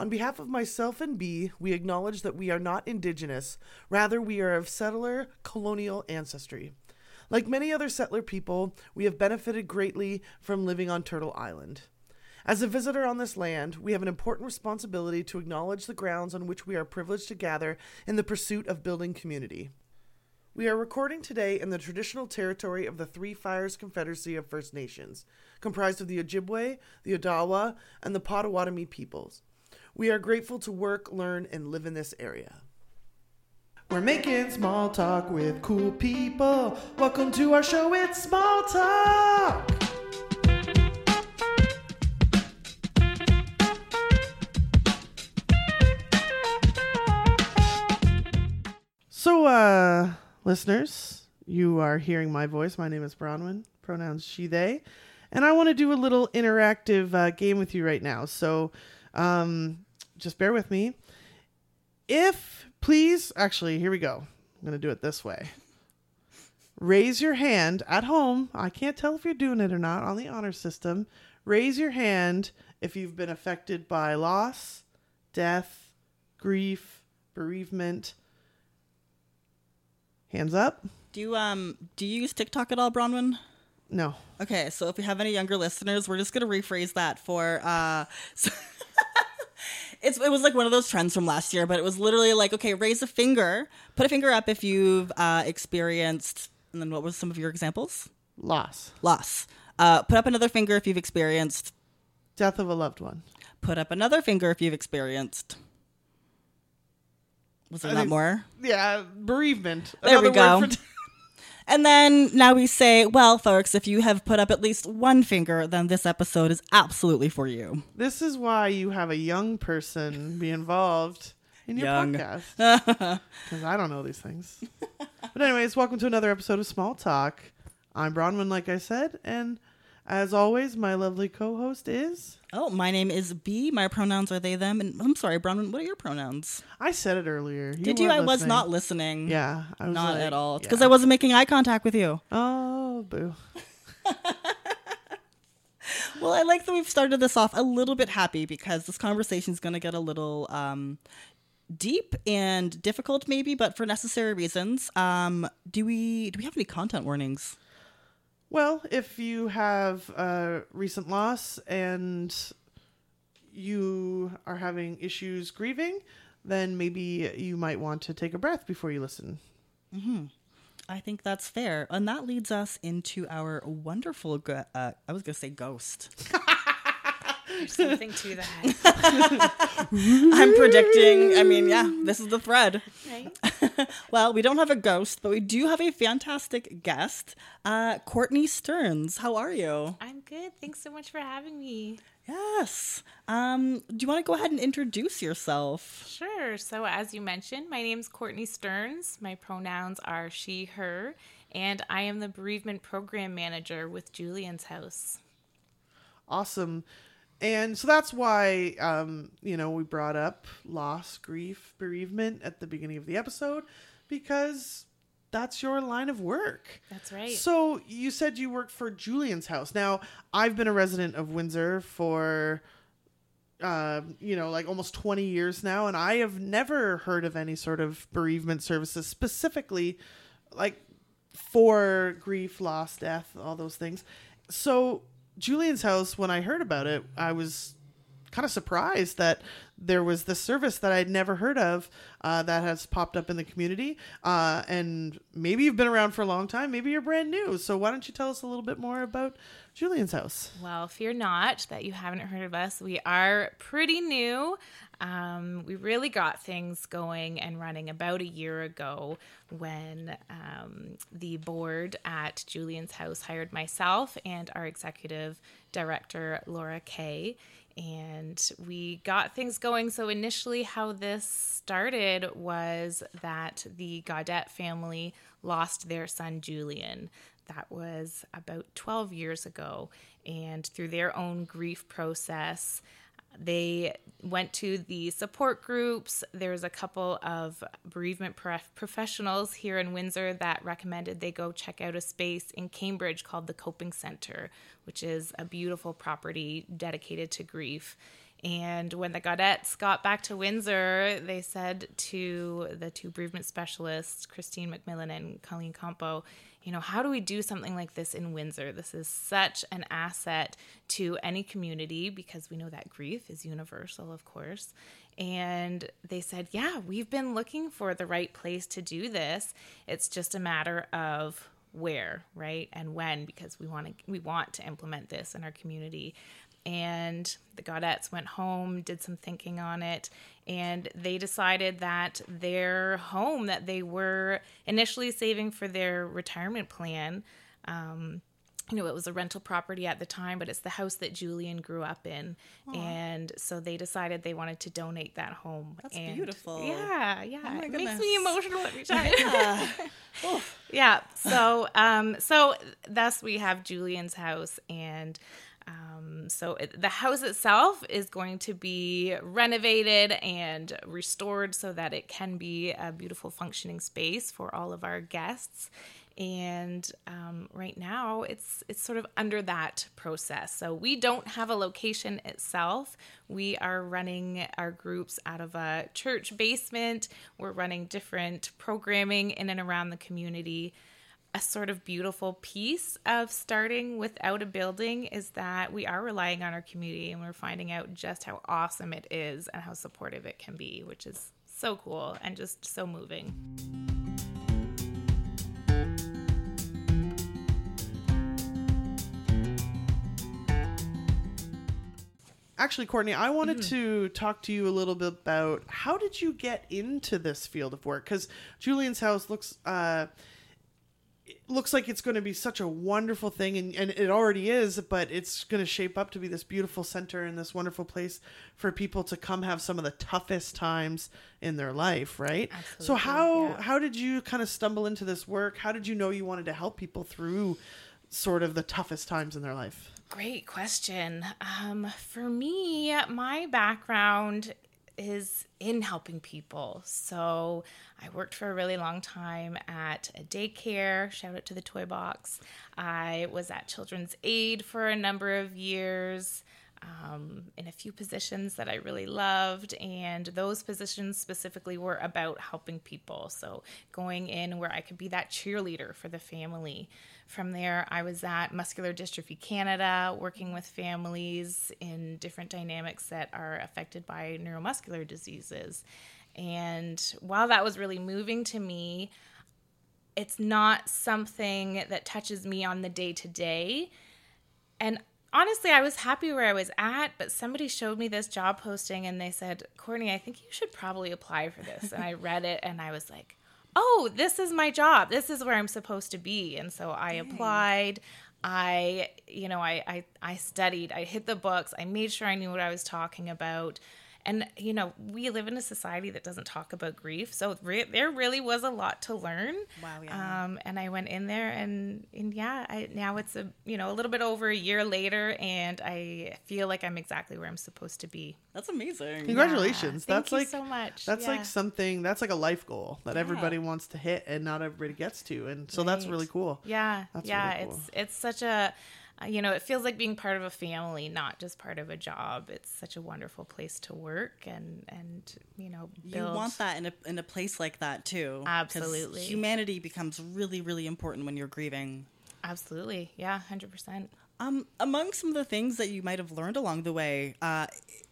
On behalf of myself and B, we acknowledge that we are not indigenous, rather, we are of settler colonial ancestry. Like many other settler people, we have benefited greatly from living on Turtle Island. As a visitor on this land, we have an important responsibility to acknowledge the grounds on which we are privileged to gather in the pursuit of building community. We are recording today in the traditional territory of the Three Fires Confederacy of First Nations, comprised of the Ojibwe, the Odawa, and the Potawatomi peoples. We are grateful to work, learn, and live in this area. We're making small talk with cool people. Welcome to our show, it's Small Talk! So, uh, listeners, you are hearing my voice. My name is Bronwen, pronouns she, they. And I want to do a little interactive uh, game with you right now. So, um, just bear with me. If, please, actually, here we go. I'm going to do it this way. Raise your hand at home. I can't tell if you're doing it or not on the honor system. Raise your hand if you've been affected by loss, death, grief, bereavement. Hands up. Do you um do you use TikTok at all, Bronwen? No. Okay, so if we have any younger listeners, we're just gonna rephrase that for uh so it's it was like one of those trends from last year, but it was literally like, okay, raise a finger, put a finger up if you've uh experienced and then what was some of your examples? Loss. Loss. Uh put up another finger if you've experienced Death of a loved one. put up another finger if you've experienced was there I not think- more? Yeah, bereavement. There we Another word go. for- And then now we say, well, folks, if you have put up at least one finger, then this episode is absolutely for you. this is why you have a young person be involved in your Young. podcast. Because I don't know these things. but anyways, welcome to another episode of Small Talk. I'm Bronwen, like I said, and as always, my lovely co-host is. Oh, my name is B. My pronouns are they, them. And I'm sorry, Bronwen, what are your pronouns? I said it earlier. Did you? I was not listening. Yeah, I was Not like- at all. It's yeah. because I wasn't making eye contact with you. Oh, boo. Well, I like that we've started this off a little bit happy because this conversation is going to get a little um, deep and difficult, maybe, but for necessary reasons. Um, do we do we have any content warnings? Well, if you have a recent loss and you are having issues grieving, then maybe you might want to take a breath before you listen. I think that's fair. And that leads us into our wonderful, go- uh, I was going to say ghost. There's something to that, I'm predicting, I mean, yeah, this is the thread. right? Well, we don't have a ghost, but we do have a fantastic guest, uh, Courtney Stearns. How are you? I'm good. Thanks so much for having me. Yes. Um, do you want to go ahead and introduce yourself? Sure. So, as you mentioned, my name's Courtney Stearns. My pronouns are she, her, and I am the bereavement program manager with Julien's House. Awesome. And so that's why, um, you know, we brought up loss, grief, bereavement at the beginning of the episode because that's your line of work. That's right. So you said you work for Julien's house. Now, I've been a resident of Windsor for uh, you know, like almost 20 years now, and I have never heard of any sort of bereavement services specifically like for grief, loss, death, all those things. So, Julien's house, when I heard about it, I was kind of surprised that there was this service that I'd never heard of uh, that has popped up in the community. Uh, and maybe you've been around for a long time, maybe you're brand new. So, why don't you tell us a little bit more about Julien's house? Well, fear not that you haven't heard of us. We are pretty new. Um, we really got things going and running about a year ago when um, the board at Julien's house hired myself and our executive director, Laura Kay. And we got things going. So, initially, how this started was that the Gaudette family lost their son, Julien that was about 12 years ago. And through their own grief process, They went to the support groups. There's a couple of bereavement prof- professionals here in Windsor that recommended they go check out a space in Cambridge called the Coping Center, which is a beautiful property dedicated to grief. And when the Gaudettes got back to Windsor, they said to the two bereavement specialists, Christine McMillan and Colleen Campo, you know, how do we do something like this in Windsor? This is such an asset to any community because we know that grief is universal, of course. And they said, yeah, we've been looking for the right place to do this. It's just a matter of where, right? And when because we want to we want to implement this in our community and the Gaudettes went home, did some thinking on it, and they decided that their home that they were initially saving for their retirement plan. Um, you know, it was a rental property at the time, but it's the house that Julien grew up in. Aww. And so they decided they wanted to donate that home. That's and beautiful. Yeah, yeah. Oh it makes me emotional every time. Yeah. yeah. So um so thus we have Julien's house and um, so it, the house itself is going to be renovated and restored so that it can be a beautiful functioning space for all of our guests. And um, right now, it's it's sort of under that process. So we don't have a location itself. We are running our groups out of a church basement. We're running different programming in and around the community a sort of beautiful piece of starting without a building is that we are relying on our community and we're finding out just how awesome it is and how supportive it can be, which is so cool and just so moving. Actually, Courtney, I wanted mm-hmm. to talk to you a little bit about how did you get into this field of work? Because Julien's house looks uh, looks like it's going to be such a wonderful thing and, and it already is but it's going to shape up to be this beautiful center and this wonderful place for people to come have some of the toughest times in their life right? Absolutely, so how yeah. how did you kind of stumble into this work? How did you know you wanted to help people through sort of the toughest times in their life? Great question. Um, for me my background is in helping people. So I worked for a really long time at a daycare. Shout out to the Toy Box. I was at Children's Aid for a number of years. Um, in a few positions that I really loved, and those positions specifically were about helping people. So, going in where I could be that cheerleader for the family. From there, I was at Muscular Dystrophy Canada, working with families in different dynamics that are affected by neuromuscular diseases. And while that was really moving to me, it's not something that touches me on the day to day. And honestly, I was happy where I was at, but somebody showed me this job posting and they said, Courtney, I think you should probably apply for this. and I read it and I was like, oh, this is my job. This is where I'm supposed to be. And so I applied. I, you know, I, I, I studied, I hit the books, I made sure I knew what I was talking about. And, you know, we live in a society that doesn't talk about grief. So re- there really was a lot to learn. Wow. Yeah. Um, and I went in there and, and yeah, I, now it's a, you know, a little bit over a year later and I feel like I'm exactly where I'm supposed to be. That's amazing. Congratulations. Yeah. That's like so much. That's yeah. like something that's like a life goal that yeah. everybody wants to hit and not everybody gets to. And so right. that's really cool. Yeah. That's yeah. Really cool. It's it's such a you know, it feels like being part of a family, not just part of a job. It's such a wonderful place to work and and you know, build. you want that in a in a place like that too. Absolutely, humanity becomes really really important when you're grieving. Absolutely, yeah, hundred percent. Um, among some of the things that you might have learned along the way, uh,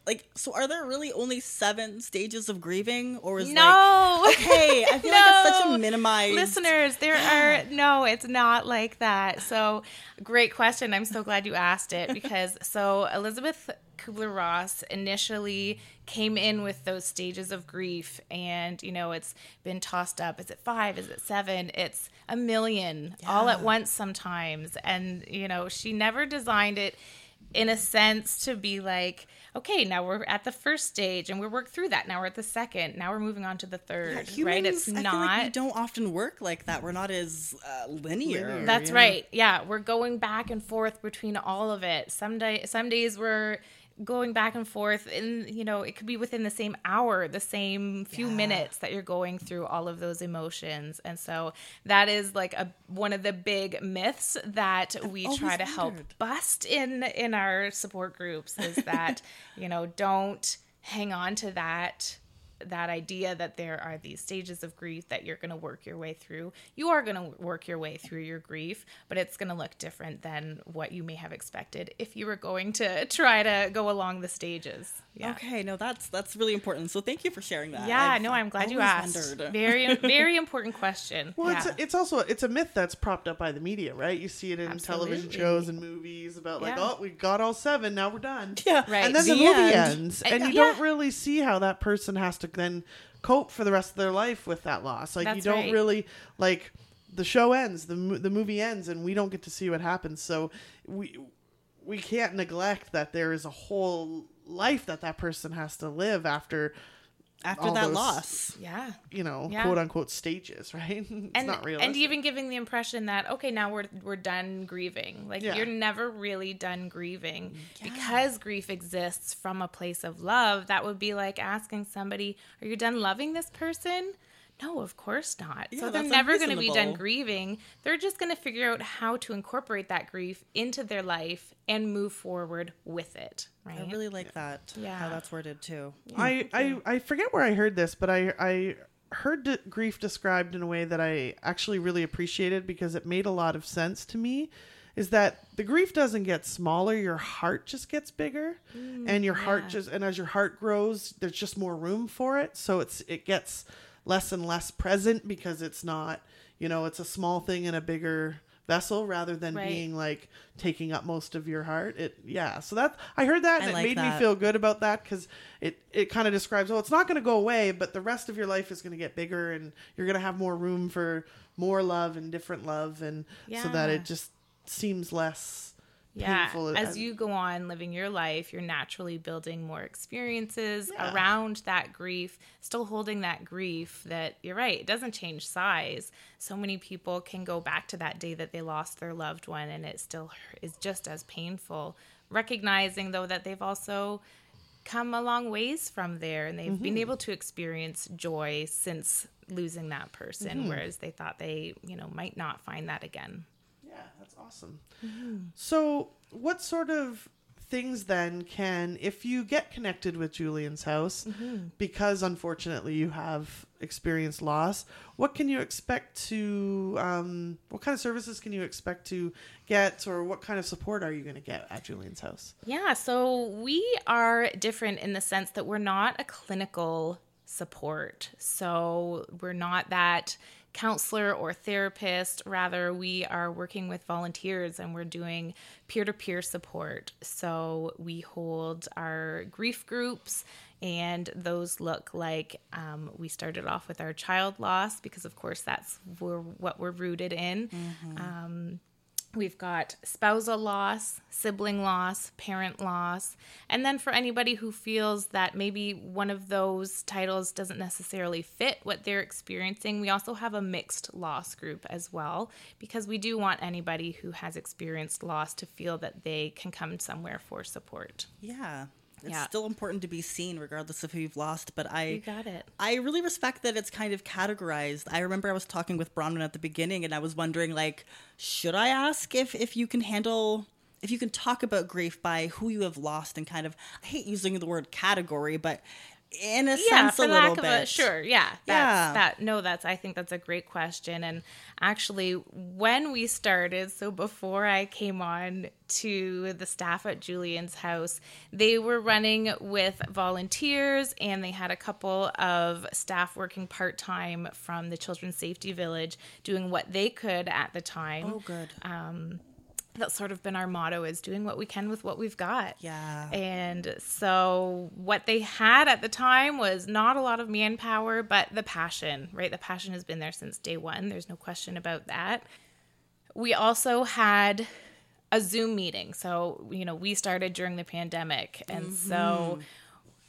like, so are there really only seven stages of grieving, or is no? Like, okay, I feel no. like it's such a minimized. Listeners, there are no, it's not like that. So, great question. I'm so glad you asked it because so Elisabeth Kubler Ross initially came in with those stages of grief, and you know, it's been tossed up. Is it five? Is it seven? It's a million yeah. all at once sometimes. And, you know, she never designed it in a sense to be like, okay, now we're at the first stage and we're worked through that. Now we're at the second. Now we're moving on to the third. Yeah, humans, right? It's I not. Like we don't often work like that. We're not as uh, linear. linear. That's right. Yeah, we're going back and forth between all of it. Some day, some days we're going back and forth and you know it could be within the same hour the same few Yeah. minutes that you're going through all of those emotions and so that is like a one of the big myths that we always try to help bust in in our support groups is that you know don't hang on to that that idea that there are these stages of grief that you're going to work your way through. You are going to work your way through your grief, but it's going to look different than what you may have expected if you were going to try to go along the stages. Yeah. Okay, no, that's that's really important. So thank you for sharing that. Yeah, I've no, I'm glad you asked. wondered. Very, very important question. Well, yeah. it's it's also it's a myth that's propped up by the media, right? You see it in television shows and movies about like, Yeah. oh, we got all seven, now we're done. Yeah, Right. And then the, The movie end. ends, and you yeah. don't really see how that person has to then cope for the rest of their life with that loss. Like you don't right. really like the show ends, the the movie ends, and we don't get to see what happens. So we we can't neglect that there is a whole life that that person has to live after After that those- loss. yeah. you know Yeah. quote unquote stages, right? it's and not realistic. and even giving the impression that okay now we're we're done grieving like Yeah. you're never really done grieving mm. because grief exists from a place of love that would be like asking somebody are you done loving this person no of course not Yeah, so they're never going to be done grieving they're just going to figure out how to incorporate that grief into their life and move forward with it right I really like that. Yeah. How that's worded too. I, I I forget where I heard this, but I I heard d- grief described in a way that I actually really appreciated because it made a lot of sense to me. Is that the grief doesn't get smaller, your heart just gets bigger, mm, and your heart just and as your heart grows, there's just more room for it. So it's it gets less and less present because it's not you know it's a small thing in a bigger vessel rather than Right. being like taking up most of your heart. It yeah. So that i heard that and I it like made me feel good about that because it it kind of describes oh it's not going to go away but the rest of your life is going to get bigger and you're going to have more room for more love and different love. And so that it just seems less yeah painful as you go on living your life you're naturally building more experiences Yeah. around that grief still holding that grief that you're right it doesn't change size. So many people can go back to that day that they lost their loved one and it still is just as painful. Recognizing though that they've also come a long ways from there and they've been mm-hmm. able to experience joy since losing that person mm-hmm. whereas they thought they you know might not find that again that's awesome. So, what sort of things then can, if you get connected with Julien's house, because unfortunately you have experienced loss, what can you expect to, um, what kind of services can you expect to get, or what kind of support are you going to get at Julien's house? Yeah, so we are different in the sense that we're not a clinical support. So we're not that counselor or therapist. Rather, we are working with volunteers and we're doing peer to peer support. So we hold our grief groups. And those look like um, we started off with our child loss because, of course, that's where, what we're rooted in. Um, We've got spousal loss, sibling loss, parent loss. And then for anybody who feels that maybe one of those titles doesn't necessarily fit what they're experiencing, we also have a mixed loss group as well, because we do want anybody who has experienced loss to feel that they can come somewhere for support. Yeah. It's Yeah. still important to be seen regardless of who you've lost, but I You got it. I really respect that it's kind of categorized. I remember I was talking with Bronwen at the beginning and I was wondering like, should I ask if if you can handle if you can talk about grief by who you have lost and kind of I hate using the word category, but in a yeah, sense for a little lack bit. of a sure, yeah, that's, Yeah. That no, that's I think that's a great question. And actually, when we started, so before I came on to the staff at Julien's house, they were running with volunteers, and they had a couple of staff working part time from the Children's Safety Village, doing what they could at the time. Oh good. Um, That's sort of been our motto: is doing what we can with what we've got. Yeah. And so what they had at the time was not a lot of manpower, but the passion, right? The passion has been there since day one. There's no question about that. We also had a Zoom meeting. So, you know, we started during the pandemic. And so mm-hmm.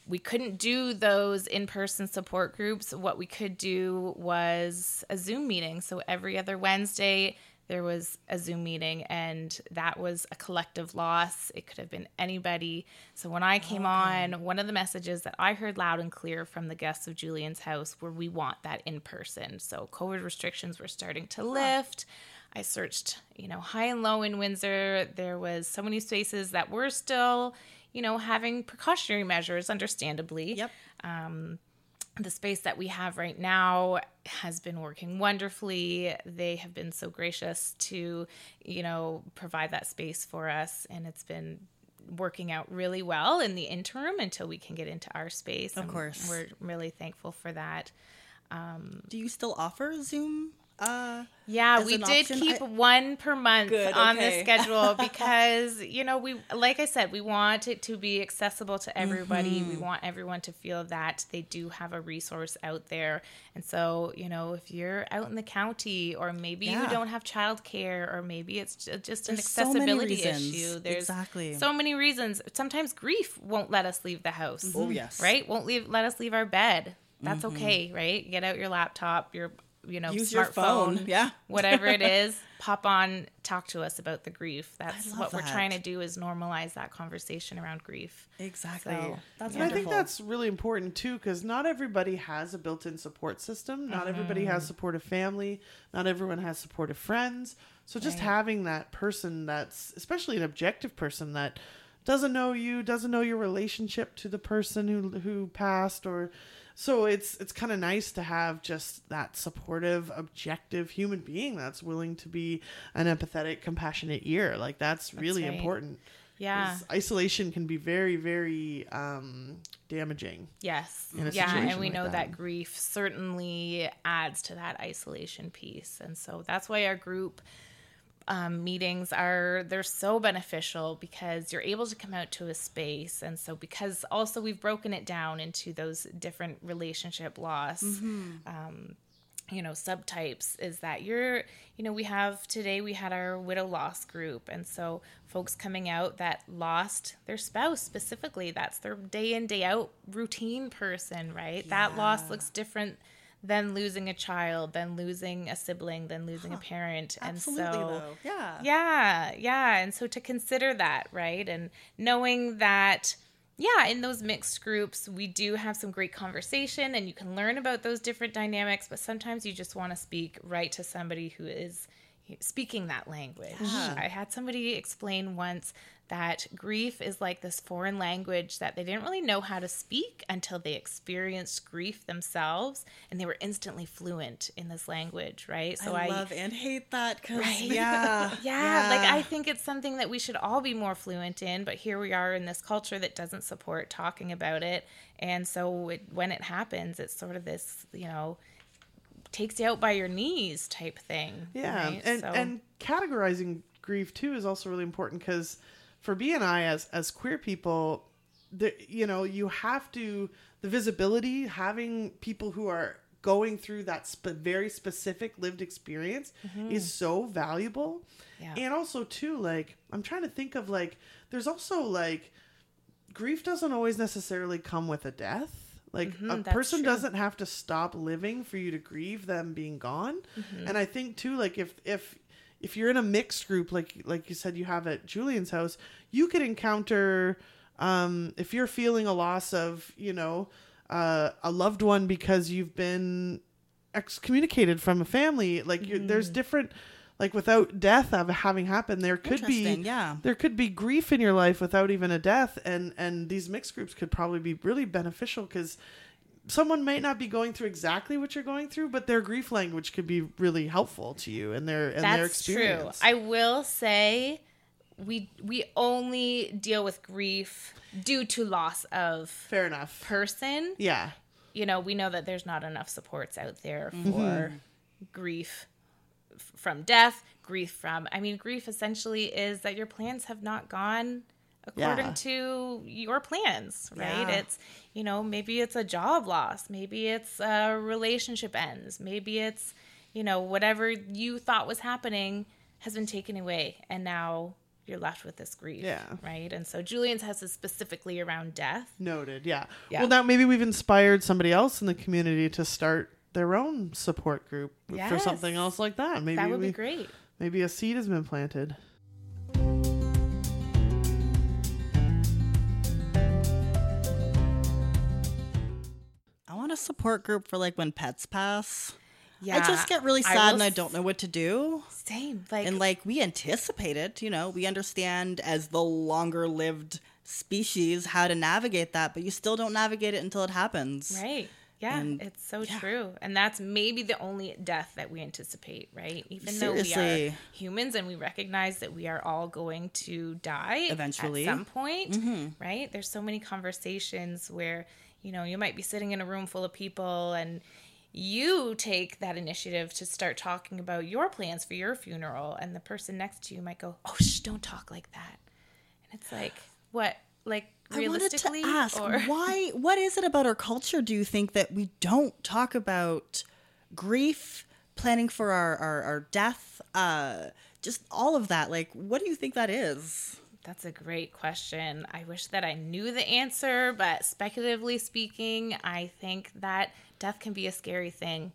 we couldn't do those in person support groups. What we could do was a Zoom meeting. So every other Wednesday, there was a Zoom meeting and that was a collective loss. It could have been anybody. So when I came on, one of the messages that I heard loud and clear from the guests of Julien's house were we want that in person. So COVID restrictions were starting to lift. I searched, you know, high and low in Windsor. There was so many spaces that were still, you know, having precautionary measures, understandably. Yep. Um, The space that we have right now has been working wonderfully. They have been so gracious to, you know, provide that space for us, and it's been working out really well in the interim until we can get into our space. Of and course. we're really thankful for that. Um, Do you still offer Zoom? Uh, Yeah, we did option? keep I- one per month Good, on okay. the schedule because, you know, we, like I said, we want it to be accessible to everybody. Mm-hmm. We want everyone to feel that they do have a resource out there. And so, you know, if you're out in the county or maybe Yeah. you don't have childcare or maybe it's ju- just an There's so accessibility reasons. issue, there's Exactly. so many reasons. Sometimes grief won't let us leave the house Oh, yes. right won't leave let us leave our bed that's okay right get out your laptop your you know Use your smartphone phone, yeah. whatever it is pop on talk to us about the grief that's love what we're trying to do is normalize that conversation around grief Exactly. So, That's And I think that's really important too, because not everybody has a built-in support system. Not everybody Mm-hmm. has supportive family. Not everyone has supportive friends. So just Right. having that person that's, especially an objective person that doesn't know you, doesn't know your relationship to the person who who passed, or so it's it's kind of nice to have just that supportive, objective human being that's willing to be an empathetic, compassionate ear. Like that's really right. important. Yeah. Isolation can be very, very um, damaging. yes yeah and we like know that. that. grief certainly adds to that isolation piece and so that's why our group um, meetings are they're so beneficial because you're able to come out to a space. And so because also we've broken it down into those different relationship loss um, you know subtypes is that you're you know we have today we had our widow loss group. And so folks coming out that lost their spouse specifically that's their day in day out routine person right? That loss looks different than losing a child then losing a sibling then losing a parent Absolutely, and so though. Yeah. yeah, yeah. And so to consider that, right? And knowing that, yeah, in those mixed groups, we do have some great conversation and you can learn about those different dynamics, but sometimes you just want to speak right to somebody who is speaking that language. Yeah. I had somebody explain once that grief is like this foreign language that they didn't really know how to speak until they experienced grief themselves and they were instantly fluent in this language, right? So I, love and hate that because Right. yeah, yeah, like I think it's something that we should all be more fluent in, but here we are in this culture that doesn't support talking about it. And so it, when it happens, it's sort of this, you know, takes you out by your knees type thing. Yeah, right? and So- and categorizing grief too is also really important because for B and I as as queer people, the you know you have to the visibility having people who are going through that sp- very specific lived experience is so valuable. Yeah. And also too like I'm trying to think of like there's also like grief doesn't always necessarily come with a death. Like a person true. doesn't have to stop living for you to grieve them being gone. Mm-hmm. And I think too, like if if if you're in a mixed group, like like you said you have at Julien's house, you could encounter um, if you're feeling a loss of you know uh, a loved one because you've been excommunicated from a family. Like you're, Mm-hmm. there's different. Like without death of having happened, there could be yeah. there could be grief in your life without even a death and and these mixed groups could probably be really beneficial because someone might not be going through exactly what you're going through but their grief language could be really helpful to you and their and their That's true. experience I will say we we only deal with grief due to loss of fair enough person. yeah you know, we know that there's not enough supports out there Mm-hmm. for grief f- from death, grief from, I mean, grief essentially is that your plans have not gone according Yeah. to your plans, right? Yeah. It's, you know, maybe it's a job loss, maybe it's a relationship ends, maybe it's, you know, whatever you thought was happening has been taken away and now you're left with this grief, Yeah. right? And so Julien's has is specifically around death. noted yeah. Yeah. well now maybe we've inspired somebody else in the community to start their own support group for something else like that maybe That would we, be great. Maybe a seed has been planted. Want a support group for like when pets pass. Yeah, I just get really sad will and I don't know what to do. Same. Like, and like we anticipate it, you know, we understand as the longer lived species how to navigate that, but you still don't navigate it until it happens. right. Yeah, And- it's so yeah. true. And that's maybe the only death that we anticipate, right? Even though we are humans and we recognize that we are all going to die Eventually. at some point, mm-hmm. right? There's so many conversations where, you know, you might be sitting in a room full of people and you take that initiative to start talking about your plans for your funeral and the person next to you might go, "Oh, shh, don't talk like that." And it's like, what? Like I wanted to ask or why what is it about our culture do you think that we don't talk about grief, planning for our, our, our death, uh just all of that? Like what do you think that is? That's a great question. I wish that I knew the answer, but speculatively speaking, I think that death can be a scary thing.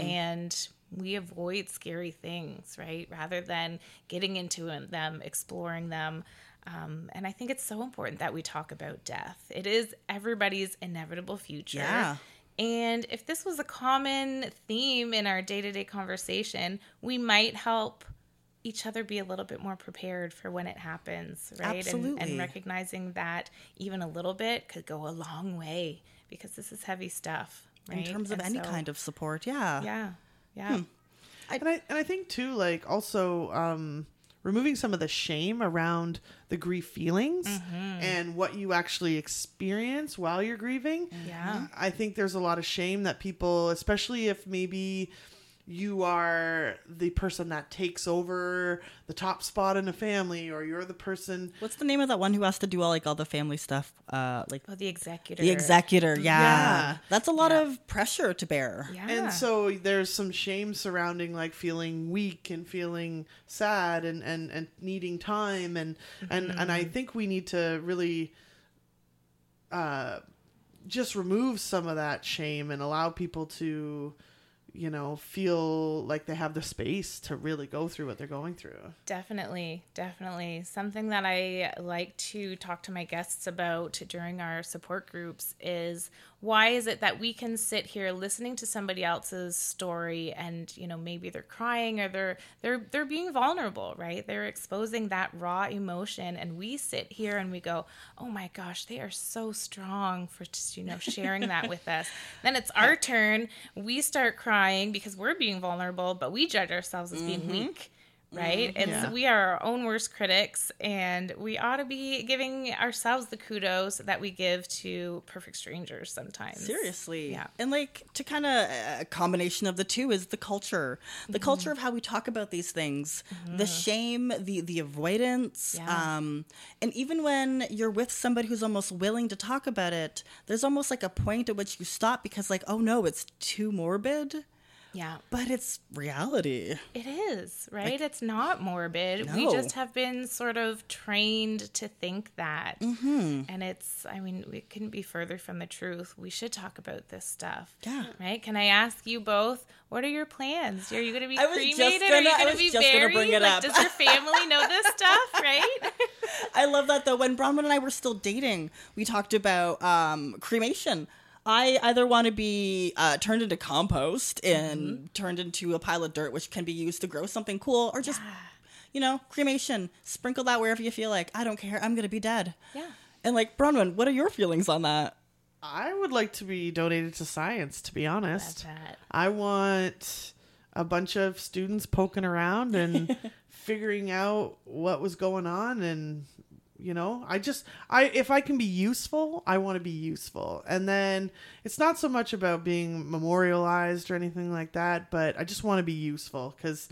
And we avoid scary things, right? Rather than getting into them, exploring them. Um, and I think it's so important that we talk about death. It is everybody's inevitable future. Yeah. And if this was a common theme in our day to day conversation, we might help each other be a little bit more prepared for when it happens, right? And, Absolutely. and recognizing that even a little bit could go a long way because this is heavy stuff, right? In terms of And any so- kind of support, yeah. Yeah. Yeah. and I and I think too, like also um, removing some of the shame around the grief feelings and what you actually experience while you're grieving. Yeah. I think there's a lot of shame that people, especially if maybe you are the person that takes over the top spot in a family, or you're the person. What's the name of that one who has to do all like all the family stuff? Uh like Oh, the executor. the executor, yeah. Yeah. That's a lot of pressure to bear. Yeah. And so there's some shame surrounding like feeling weak and feeling sad and and, and needing time and and and I think we need to really uh just remove some of that shame and allow people to you know feel like they have the space to really go through what they're going through. Definitely, definitely. Something that I like to talk to my guests about during our support groups is why is it that we can sit here listening to somebody else's story and you know maybe they're crying or they're they're they're being vulnerable, right? They're exposing that raw emotion and we sit here and we go, "Oh my gosh, they are so strong for just, you know, sharing that with us." Then it's our turn. We start crying because we're being vulnerable, but we judge ourselves as being mm-hmm. weak right? It's Yeah. we are our own worst critics, and we ought to be giving ourselves the kudos that we give to perfect strangers sometimes. Seriously. Yeah. And like to kind of a combination of the two is the culture. The Mm-hmm. culture of how we talk about these things. The shame, the the avoidance. Yeah. Um and even when you're with somebody who's almost willing to talk about it, there's almost like a point at which you stop because like, oh no, it's too morbid. Yeah, But it's reality. it is right. it's not morbid. We just have been sort of trained to think that, mm-hmm. and it's. I mean, we couldn't be further from the truth. We should talk about this stuff. Yeah. Right? Can I ask you both? What are your plans? Are you going to be I cremated? are you gonna- going to be buried? bring it like, up. does your family know this stuff? Right? I love that though. When Bronwen and I were still dating, we talked about um, cremation. I either want to be uh, turned into compost and turned into a pile of dirt, which can be used to grow something cool, or just, you know, cremation. Sprinkle that wherever you feel like. I don't care. I'm gonna be dead. Yeah. And like Bronwen, what are your feelings on that? I would like to be donated to science, to be honest. that. I want a bunch of students poking around and figuring out what was going on and you know? I just i if i can be useful i want to be useful. And then it's not so much about being memorialized or anything like that but i just want to be useful because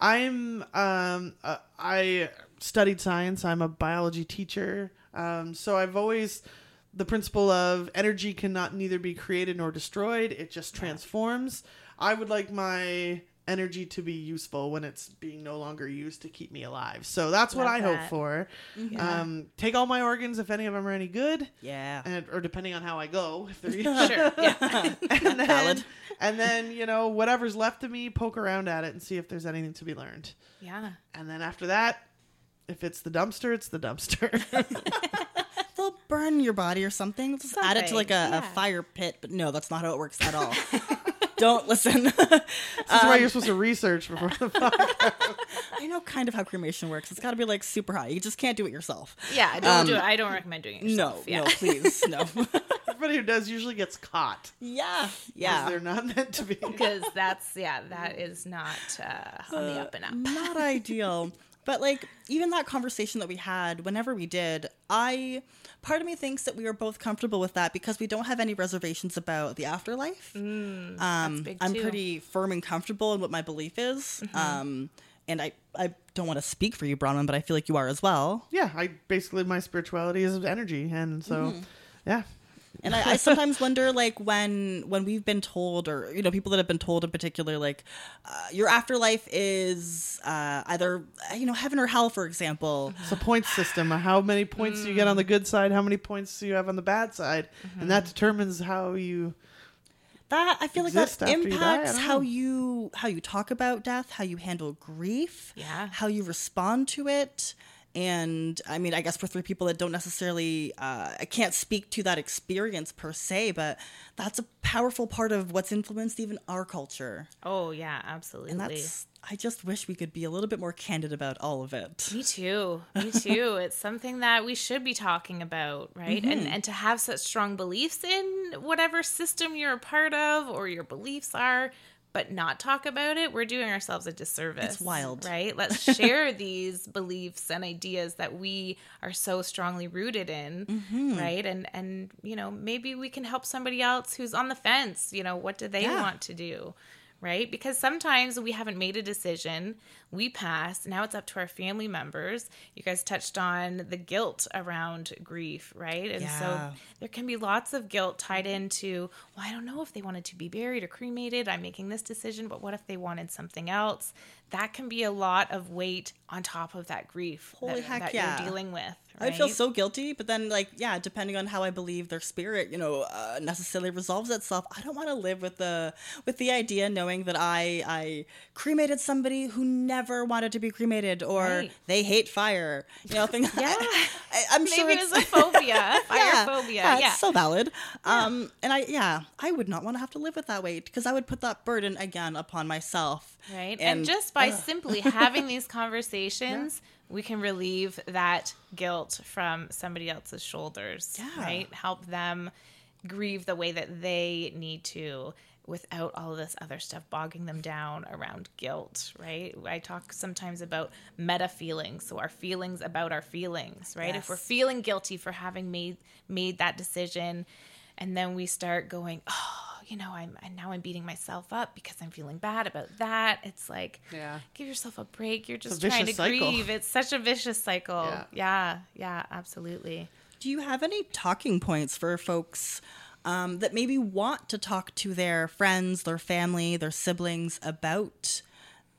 i'm um uh, i studied science i'm a biology teacher um so i've always the principle of energy cannot neither be created nor destroyed it just transforms. I would like my energy to be useful when it's being no longer used to keep me alive. So that's what Love I hope that. for. Um, take all my organs if any of them are any good, Yeah. and or depending on how I go, if they're Sure. Yeah. and then, Valid. and then you know whatever's left of me, poke around at it and see if there's anything to be learned. yeah. And then after that, if it's the dumpster, it's the dumpster. They'll burn your body or something. Just add it to like a, yeah. a fire pit. But no, that's not how it works at all. Don't listen. That's Um, why you're supposed to research before the fuck. I know kind of how cremation works. It's got to be like super high. You just can't do it yourself. Yeah. Don't do it. I don't recommend doing it No, yeah. no, please, no. Everybody who does usually gets caught. Yeah, yeah. They're not meant to be. Because that's yeah, that is not uh, on the up and up. not ideal. But like even that conversation that we had whenever we did, I part of me thinks that we are both comfortable with that because we don't have any reservations about the afterlife. um, I'm too. pretty firm and comfortable in what my belief is. Um, and I, I don't want to speak for you, Bronwen, but I feel like you are as well. Yeah, I basically my spirituality is energy, and so Mm-hmm. yeah, And I, I sometimes wonder, like when when we've been told, or you know, people that have been told in particular, like uh, your afterlife is uh, either you know heaven or hell, for example. it's a point system. How many points do you get on the good side? How many points do you have on the bad side? And that determines how you. That I feel like that Exist after you die? Impacts how you how you talk about death, how you handle grief, Yeah. how you respond to it. And I mean, I guess for three people that don't necessarily, uh, I can't speak to that experience per se, but that's a powerful part of what's influenced even our culture. Oh yeah, absolutely. And that's, I just wish we could be a little bit more candid about all of it. Me too. Me too. it's something that we should be talking about, right? Mm-hmm. And and to have such strong beliefs in whatever system you're a part of or your beliefs are, but not talk about it, we're doing ourselves a disservice. It's wild. Right? Let's share these beliefs and ideas that we are so strongly rooted in, Mm-hmm. right? And and you know, maybe we can help somebody else who's on the fence, you know, what do they Yeah. want to do? Right? Because sometimes we haven't made a decision, we pass, now it's up to our family members. You guys touched on the guilt around grief, right? And Yeah. so there can be lots of guilt tied into, well, I don't know if they wanted to be buried or cremated. I'm making this decision, but what if they wanted something else? That can be a lot of weight on top of that grief Holy that, heck that yeah. you're dealing with. I'd feel so guilty, but then, like, yeah, depending on how I believe their spirit, you know, uh, necessarily resolves itself. I don't want to live with the with the idea knowing that I I cremated somebody who never wanted to be cremated, or Right. they hate fire. You know, things. Yeah. I, I'm sure it's a phobia, fire yeah, phobia. Yeah, Yeah. it's so valid. Um, and I yeah, I would not want to have to live with that weight because I would put that burden again upon myself. Right. And, just by simply having these conversations, we can relieve that guilt from somebody else's shoulders. Yeah. Right. Help them grieve the way that they need to without all of this other stuff bogging them down around guilt, right? I talk sometimes about meta feelings, so our feelings about our feelings, right? If we're feeling guilty for having made made that decision and then we start going, "Oh, you know, I'm and now I'm beating myself up because I'm feeling bad about that." It's like, Yeah. give yourself a break. You're just trying to cycle. grieve. It's such a vicious cycle. Yeah. Yeah, yeah, absolutely. Do you have any talking points for folks um, that maybe want to talk to their friends, their family, their siblings about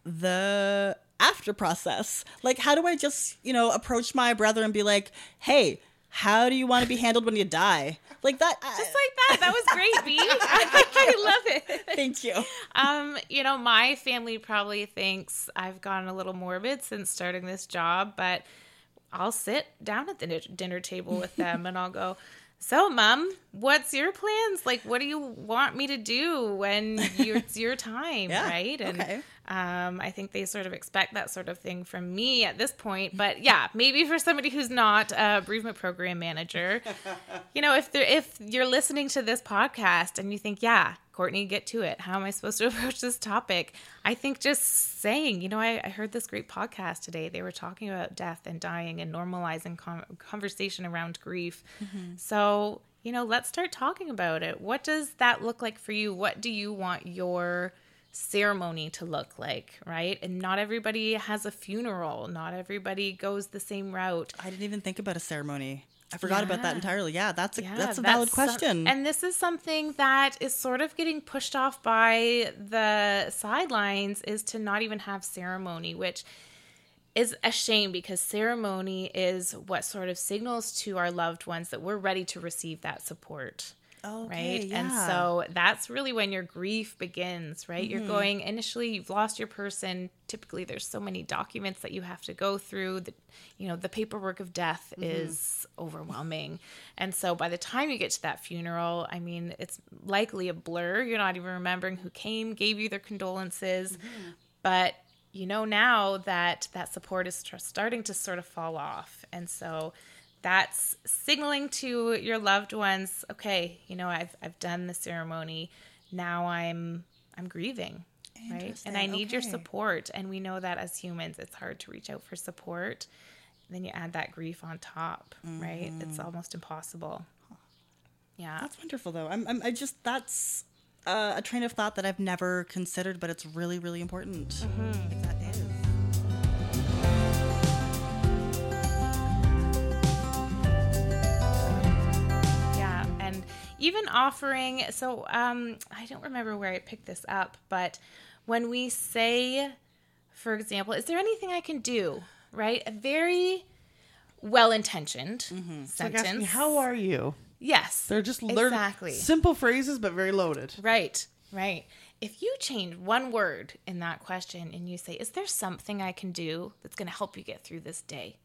the after process? Like, how do I just, you know, approach my brother and be like, hey, how do you want to be handled when you die? Like that. Just like that. That was great, B. I love it. Thank you. Um, you know, my family probably thinks I've gotten a little morbid since starting this job, but I'll sit down at the dinner table with them and I'll go, "So, mom, what's your plans? Like, what do you want me to do when it's your time, Yeah, right?" And okay. um, I think they sort of expect that sort of thing from me at this point. But yeah, maybe for somebody who's not a bereavement program manager, you know, if they're if you're listening to this podcast and you think, yeah, Courtney, get to it. How am I supposed to approach this topic? I think just saying, you know, I, I heard this great podcast today. They were talking about death and dying and normalizing con- conversation around grief. Mm-hmm. So, you know, let's start talking about it. What does that look like for you? What do you want your ceremony to look like, right? And not everybody has a funeral. Not everybody goes the same route. I didn't even think about a ceremony. I forgot about that entirely. Yeah, that's a, Yeah, that's a valid some- question. and this is something that is sort of getting pushed off by the sidelines is to not even have ceremony, which is a shame because ceremony is what sort of signals to our loved ones that we're ready to receive that support. Okay, right? And yeah. so that's really when your grief begins, right? You're Mm-hmm. going initially you've lost your person. Typically there's so many documents that you have to go through. The you know, the paperwork of death Mm-hmm. is overwhelming. And so by the time you get to that funeral, I mean, it's likely a blur. You're not even remembering who came, gave you their condolences. Mm-hmm. But you know now that that support is tr- starting to sort of fall off. And so that's signaling to your loved ones, okay, you know, I've I've done the ceremony. Now I'm I'm grieving. Right. And I need your support. And we know that as humans it's hard to reach out for support. Then you add that grief on top, right? It's almost impossible. Yeah. That's wonderful, though. I'm, I'm I just that's uh, a train of thought that I've never considered, but it's really, really important. Mm-hmm. Even offering. So um, I don't remember where I picked this up, but when we say, for example, is there anything I can do? Right, a very well-intentioned It's like sentence. asking, how are you? yes, They're just learn exactly simple phrases, but very loaded. Right, right. If you change one word in that question and you say, Is there something I can do that's going to help you get through this day?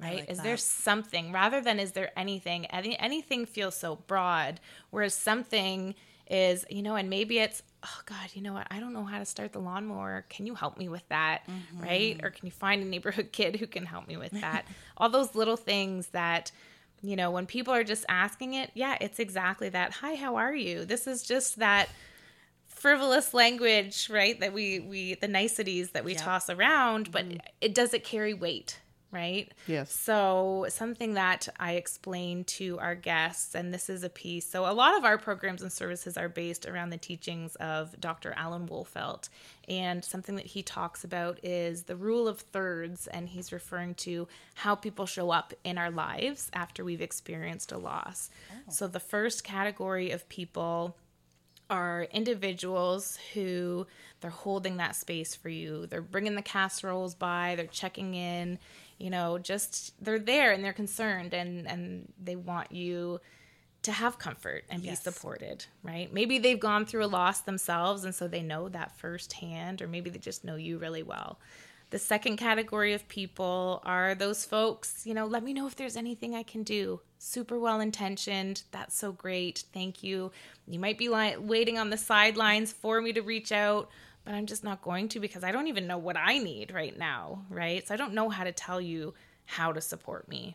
Right? like is there something rather than is there anything? Any, anything feels so broad, whereas something is, you know, and maybe it's, Oh God, you know what? I don't know how to start the lawnmower. Can you help me with that? Mm-hmm. Right? Or can you find a neighborhood kid who can help me with that? All those little things that you know, when people are just asking it, yeah, it's exactly that. Hi, how are you? This is just that frivolous language, right? That we we the niceties that we Yep. toss around, but mm-hmm. it does it carry weight, right? Yes. So something that I explain to our guests, and this is a piece. So a lot of our programs and services are based around the teachings of Dr. Alan Wolfelt, and something that he talks about is the rule of thirds, and he's referring to how people show up in our lives after we've experienced a loss. Oh. So the first category of people are individuals who they're holding that space for you. They're bringing the casseroles by, they're checking in, you know, just they're there and they're concerned and and they want you to have comfort and be Yes. supported, right? Maybe they've gone through a loss themselves and so they know that firsthand or maybe they just know you really well. The second category of people are those folks, you know, let me know if there's anything I can do. Super well intentioned. That's so great. Thank you. You might be li- waiting on the sidelines for me to reach out, but I'm just not going to because I don't even know what I need right now, right? So I don't know how to tell you how to support me.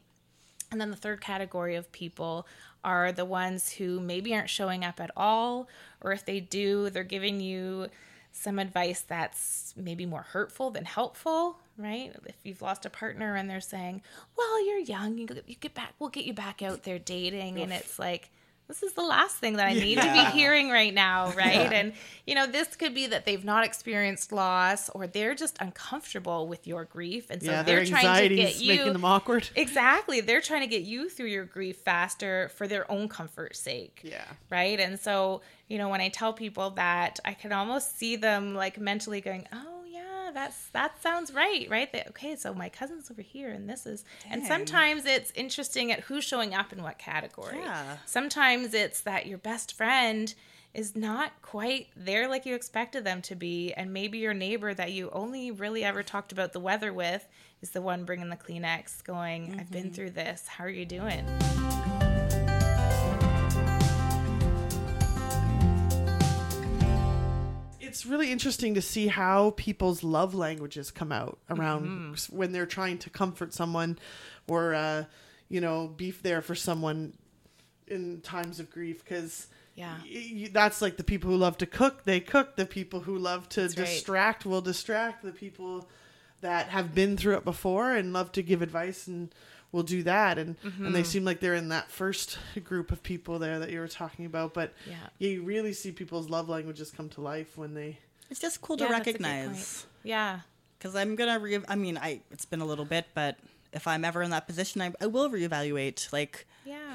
And then the third category of people are the ones who maybe aren't showing up at all, or if they do, they're giving you some advice that's maybe more hurtful than helpful, right? If you've lost a partner and they're saying, "Well, you're young, you, you get back, we'll get you back out there dating," and it's like, this is the last thing that I need to be hearing right now, right? And you know, this could be that they've not experienced loss, or they're just uncomfortable with your grief, and so yeah, they're trying to get you making them awkward. Exactly. They're trying to get you through your grief faster for their own comfort's sake. Yeah. Right. And so, you know, when I tell people that, I can almost see them like mentally going, oh, yeah, that's that sounds right. Right. That, okay. So my cousin's over here and this is, and sometimes it's interesting at who's showing up in what category. Yeah. Sometimes it's that your best friend is not quite there like you expected them to be and maybe your neighbor that you only really ever talked about the weather with is the one bringing the kleenex going i've been mm-hmm. through this how are you doing It's really interesting to see how people's love languages come out around Mm-hmm. when they're trying to comfort someone or, uh, you know, beef there for someone in times of grief. Because Yeah. that's like the people who love to cook, they cook. The people who love to That's right. distract will distract. The people that have been through it before and love to give advice and will do that and and Mm-hmm. they seem like they're in that first group of people there that you were talking about but Yeah. you really see people's love languages come to life when they It's just cool to Yeah, that's a good recognize. yeah because I'm gonna re. I mean, I it's been a little bit, but if I'm ever in that position, I, I will reevaluate. Like,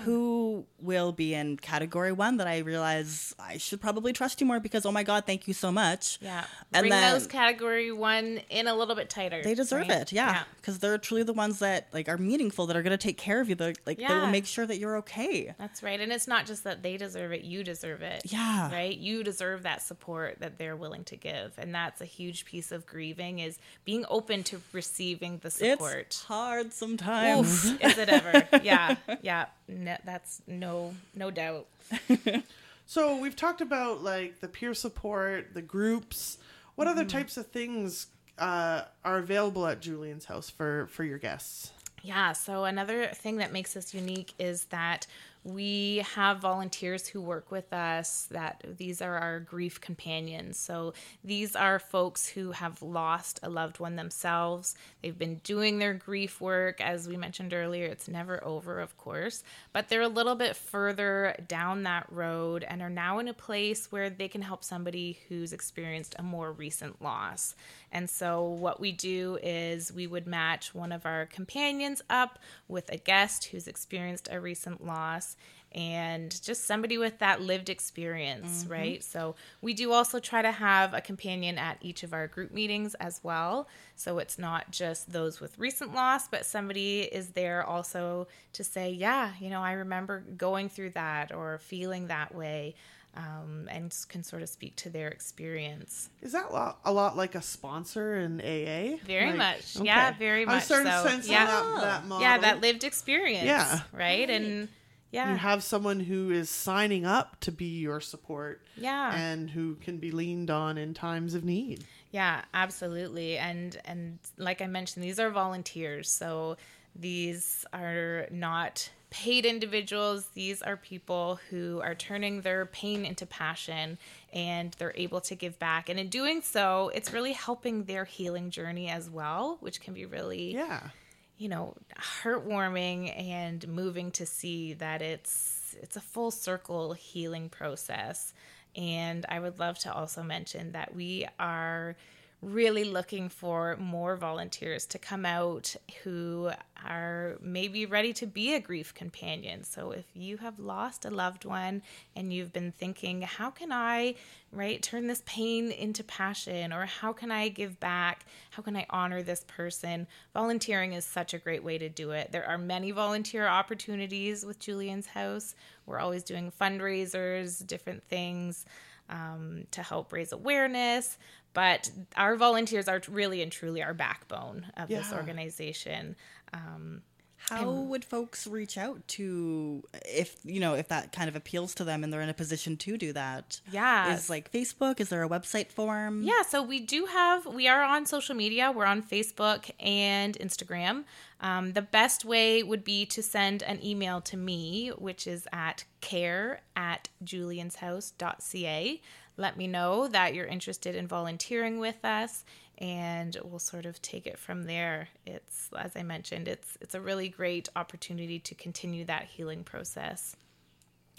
who will be in category one that I realize I should probably trust you more because oh my god, thank you so much. Yeah. And Bring those category one in a little bit tighter. They deserve right? it, yeah, because they're truly the ones that like are meaningful, that are going to take care of you. They're, like they will make sure that you're okay. That's right. And it's not just that they deserve it, you deserve it. Yeah. Right? You deserve that support that they're willing to give. And that's a huge piece of grieving is being open to receiving the support. It's hard sometimes. Oof, is it ever? Yeah. Yeah. No, that's no no doubt. So we've talked about like the peer support, the groups. What other Mm-hmm. types of things uh, are available at Julien's house for for your guests? Yeah, so another thing that makes us unique is that we have volunteers who work with us that these are our grief companions. So these are folks who have lost a loved one themselves. They've been doing their grief work as we mentioned earlier. It's never over, of course, but they're a little bit further down that road and are now in a place where they can help somebody who's experienced a more recent loss. And so, what we do is we would match one of our companions up with a guest who's experienced a recent loss and just somebody with that lived experience, mm-hmm. right? So, we do also try to have a companion at each of our group meetings as well. So, it's not just those with recent loss, but somebody is there also to say, Yeah, you know, I remember going through that or feeling that way. Um, and can sort of speak to their experience. Is that lo- a lot like a sponsor in AA? Very Like- much. Yeah, very I much started so. sensing Yeah. that, that model. Yeah, that lived experience. Yeah. Right. And yeah. You have someone who is signing up to be your support. Yeah. And who can be leaned on in times of need. Yeah, absolutely. And and like I mentioned, these are volunteers. So these are not paid individuals. These are people who are turning their pain into passion and they're able to give back. And in doing so, it's really helping their healing journey as well, which can be really Yeah. you know heartwarming and moving to see that it's it's a full circle healing process and i would love to also mention that we are really looking for more volunteers to come out who are maybe ready to be a grief companion. So if you have lost a loved one and you've been thinking, how can I, right, turn this pain into passion or how can I give back? How can I honor this person? Volunteering is such a great way to do it. There are many volunteer opportunities with Julien's House. We're always doing fundraisers, different things um, to help raise awareness. But our volunteers are really and truly our backbone of this organization. Um, How would folks reach out to if you know if that kind of appeals to them and they're in a position to do that? Yeah. is like Facebook. Is there a website form? Yeah, so we do have, we are on social media. We're on Facebook and Instagram. Um, the best way would be to send an email to me, which is at care at julienshouse.ca. Let me know that you're interested in volunteering with us and we'll sort of take it from there. It's as I mentioned, it's it's a really great opportunity to continue that healing process.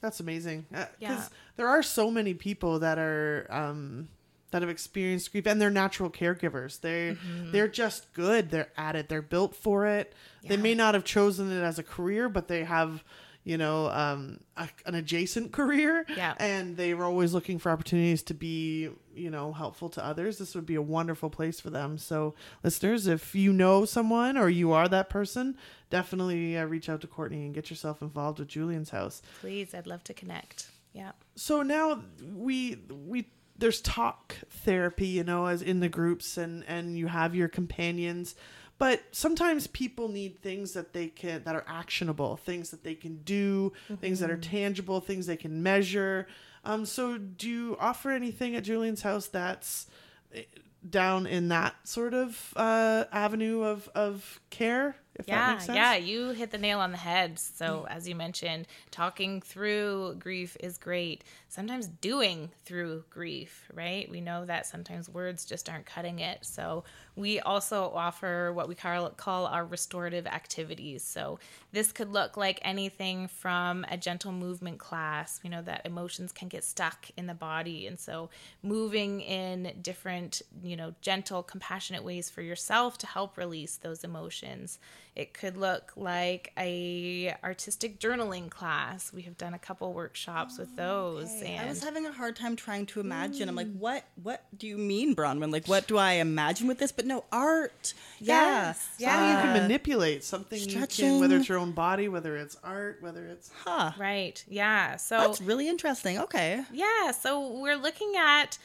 That's amazing. Because Yeah. there are so many people that are um, that have experienced grief, and they're natural caregivers. They Mm-hmm. they're just good. They're at it. They're built for it. They may not have chosen it as a career, but they have you know um, a, an adjacent career. Yeah. And they were always looking for opportunities to be you know helpful to others. This would be a wonderful place for them. So listeners, if you know someone or you are that person, definitely uh, reach out to Courtney and get yourself involved with Julien's house. Please, I'd love to connect. Yeah. so now we we there's talk therapy you know as in the groups and and you have your companions but sometimes people need things that they can that are actionable things that they can do things that are tangible things they can measure. Um so do you offer anything at julien's house that's eh, down in that sort of uh avenue of of care if that yeah makes sense? yeah you hit the nail on the head. So as you mentioned talking through grief is great sometimes doing through grief right? We know that sometimes words just aren't cutting it. So we also offer what we call, call our restorative activities. So this could look like anything from a gentle movement class we know that emotions can get stuck in the body. And so moving in different you know gentle compassionate ways for yourself to help release those emotions It could look like a artistic journaling class. We have done a couple workshops with oh, those. Okay. And I was having a hard time trying to imagine. I'm like, hmm. what? What do you mean, Bronwen? Like, what do I imagine with this? But no, art. Yes, yeah, Something you can manipulate something you can, stretching. whether it's your own body, whether it's art, whether it's Huh. right. Yeah. So That's really interesting. Okay. Yeah, so we're looking at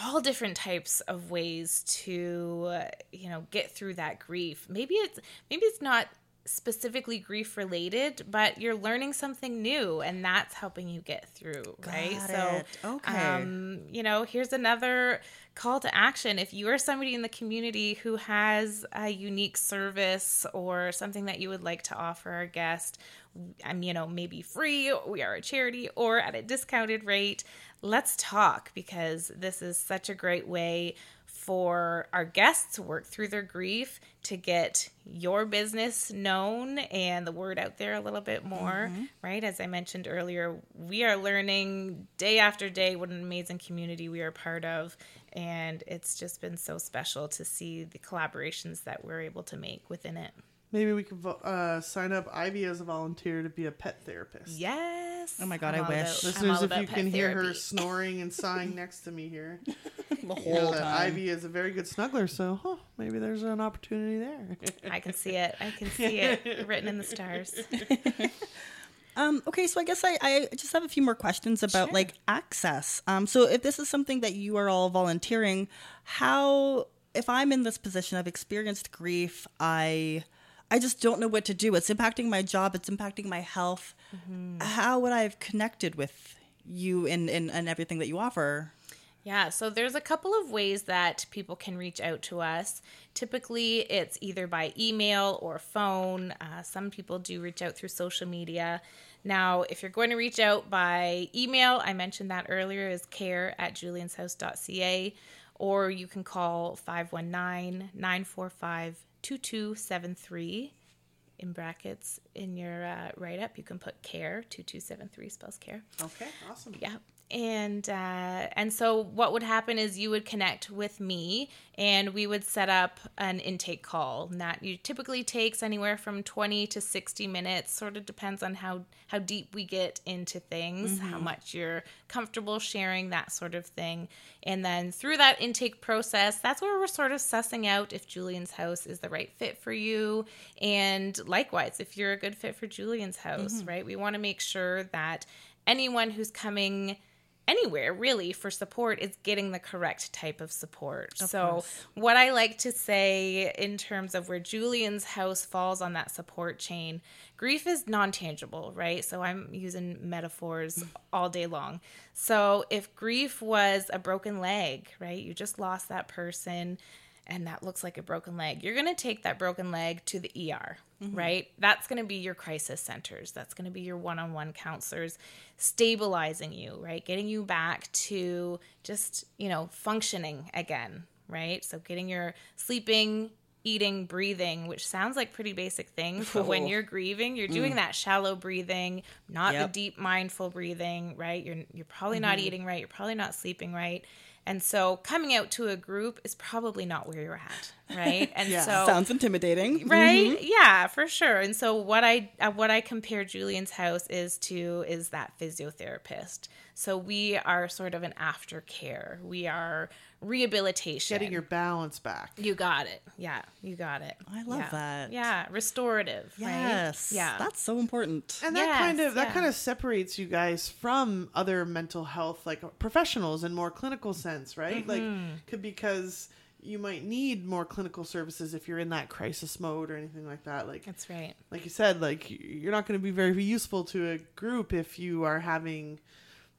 all different types of ways to, you know, get through that grief. Maybe it's maybe it's not specifically grief related, but you're learning something new and that's helping you get through, right? Got so. Okay. um, you know, here's another call to action. If you are somebody in the community who has a unique service or something that you would like to offer our guest, um, you know, maybe free, we are a charity, or at a discounted rate, let's talk because this is such a great way for our guests to work through their grief to get your business known and the word out there a little bit more mm-hmm. right? As i mentioned earlier we are learning day after day what an amazing community we are part of and it's just been so special to see the collaborations that we're able to make within it maybe we could vo- uh, sign up Ivy as a volunteer to be a pet therapist. yes Oh my God, I'm I wish. about- I'm Listeners, all if about you pet can hear her snoring and sighing next to me here, The you know whole time. Ivy is a very good snuggler. So, huh, maybe there's an opportunity there. i can see it i can see it written in the stars Um, okay, so I guess I, I just have a few more questions about Sure. like access. Um, so if this is something that you are all volunteering, how if I'm in this position, I've experienced grief, I I just don't know what to do. It's impacting my job, it's impacting my health. How would I have connected with you and, and, and everything that you offer? Yeah, so there's a couple of ways that people can reach out to us. Typically, it's either by email or phone. Uh, some people do reach out through social media. Now, if you're going to reach out by email, I mentioned that earlier, is care at julienshouse.ca, or you can call 519 945 2273 in brackets in your uh, write up. You can put care, 2273 spells care. okay, awesome. Yeah. And uh, and so what would happen is you would connect with me and we would set up an intake call. And that you typically takes anywhere from 20 to 60 minutes, sort of depends on how, how deep we get into things, how much you're comfortable sharing, that sort of thing. And then through that intake process, that's where we're sort of sussing out if Julien's house is the right fit for you. And likewise, if you're a good fit for Julien's house, right? We want to make sure that anyone who's coming anywhere really for support is getting the correct type of support. so, course. what I like to say in terms of where Julien's house falls on that support chain, grief is non tangible, right? So, I'm using metaphors mm. all day long. So, if grief was a broken leg, right, you just lost that person and that looks like a broken leg, you're going to take that broken leg to the ER, right? That's going to be your crisis centers. That's going to be your one on one counselors stabilizing you, right? Getting you back to just, you know, functioning again, right? So getting your sleeping, eating, breathing, which sounds like pretty basic things, but when Oh. you're grieving, you're doing that shallow breathing, not Yep. the deep mindful breathing, right? You're you're probably not eating right, you're probably not sleeping right. And so coming out to a group is probably not where you're at, right? And Yeah. so Sounds intimidating. right yeah for sure and so what i uh, what i compare julien's house is to is that physiotherapist so we are sort of an aftercare we are rehabilitation Getting your balance back. you got it yeah you got it I love Yeah. that. yeah restorative Yes. right yeah That's so important. And that kind of that yeah. kind of separates you guys from other mental health like professionals in more clinical sense, right? Mm-hmm. Like could because you might need more clinical services if you're in that crisis mode or anything like that. Like that's right like you said, like you're not going to be very useful to a group if you are having,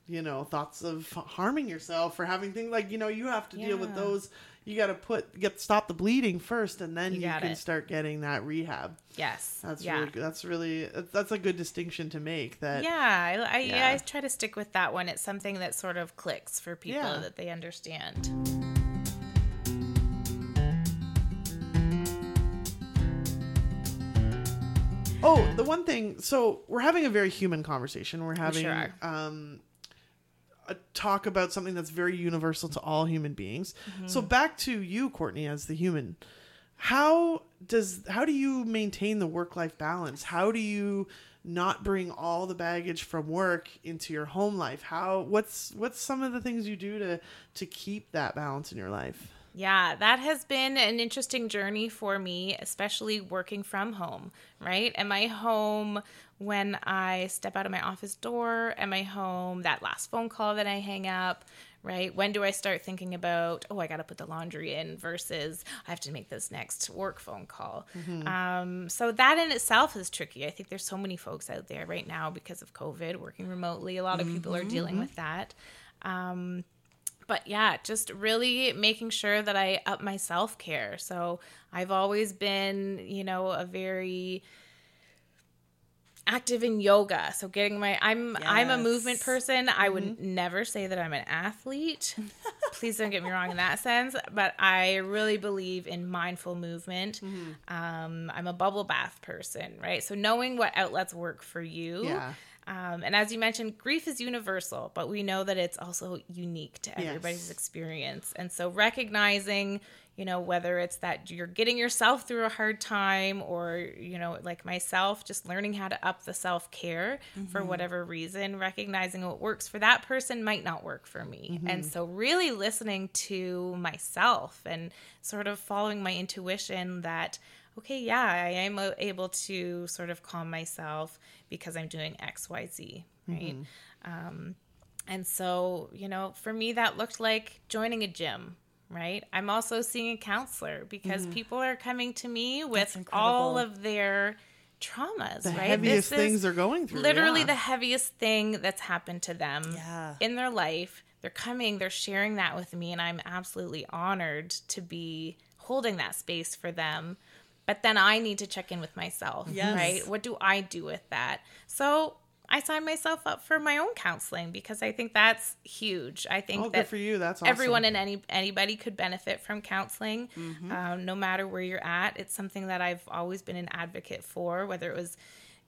you know, thoughts of harming yourself or having things like you know you have to deal with those. You got to put get stop the bleeding first, and then You you, can it. start getting that rehab. yes That's yeah really. That's really that's a good distinction to make. That yeah, I, I, yeah. Yeah. I try to stick with that one. It's something that sort of clicks for people Yeah. that they understand. Oh, the one thing. So we're having a very human conversation. We're having sure um, talk about something that's very universal to all human beings. Mm-hmm. So back to you, Courtney, as the human. how does how do you maintain the work life balance? How do you not bring all the baggage from work into your home life? How what's what's some of the things you do to to keep that balance in your life? Yeah, that has been an interesting journey for me, especially working from home, right? Am my home when I step out of my office door? Am I home that last phone call that I hang up? Right? When do I start thinking about, oh, I got to put the laundry in versus I have to make this next work phone call? Um, so that in itself is tricky. I think there's so many folks out there right now because of COVID working remotely. A lot of people are dealing with that. Um, but yeah, just really making sure that I up my self care. So I've always been, you know, a very active in yoga. So getting my I'm I'm a movement Yes. person. I would never say that I'm an athlete. Please don't get me wrong in that sense, but I really believe in mindful movement. Um, I'm a bubble bath person, right? So knowing what outlets work for you. Yeah. Um, and as you mentioned, grief is universal, but we know that it's also unique to Yes. everybody's experience. And so recognizing, you know, whether it's that you're getting yourself through a hard time or, you know, like myself, just learning how to up the self care for whatever reason, recognizing what works for that person might not work for me. And so really listening to myself and sort of following my intuition that, okay, yeah, I am uh, able to sort of calm myself because I'm doing X, Y, Z, right? Um, and so, you know, for me, that looked like joining a gym, right? I'm also seeing a counselor because people are coming to me with all of their traumas, The right? heaviest This things they're going through. literally yeah. the heaviest thing that's happened to them Yeah. in their life. They're coming, they're sharing that with me, and I'm absolutely honored to be holding that space for them. But then I need to check in with myself, Yes. right? What do I do with that? So I signed myself up for my own counseling because I think that's huge. I think Oh, that for you. That's awesome. everyone and any anybody could benefit from counseling Mm-hmm. um, no matter where you're at it's something that i've always been an advocate for whether it was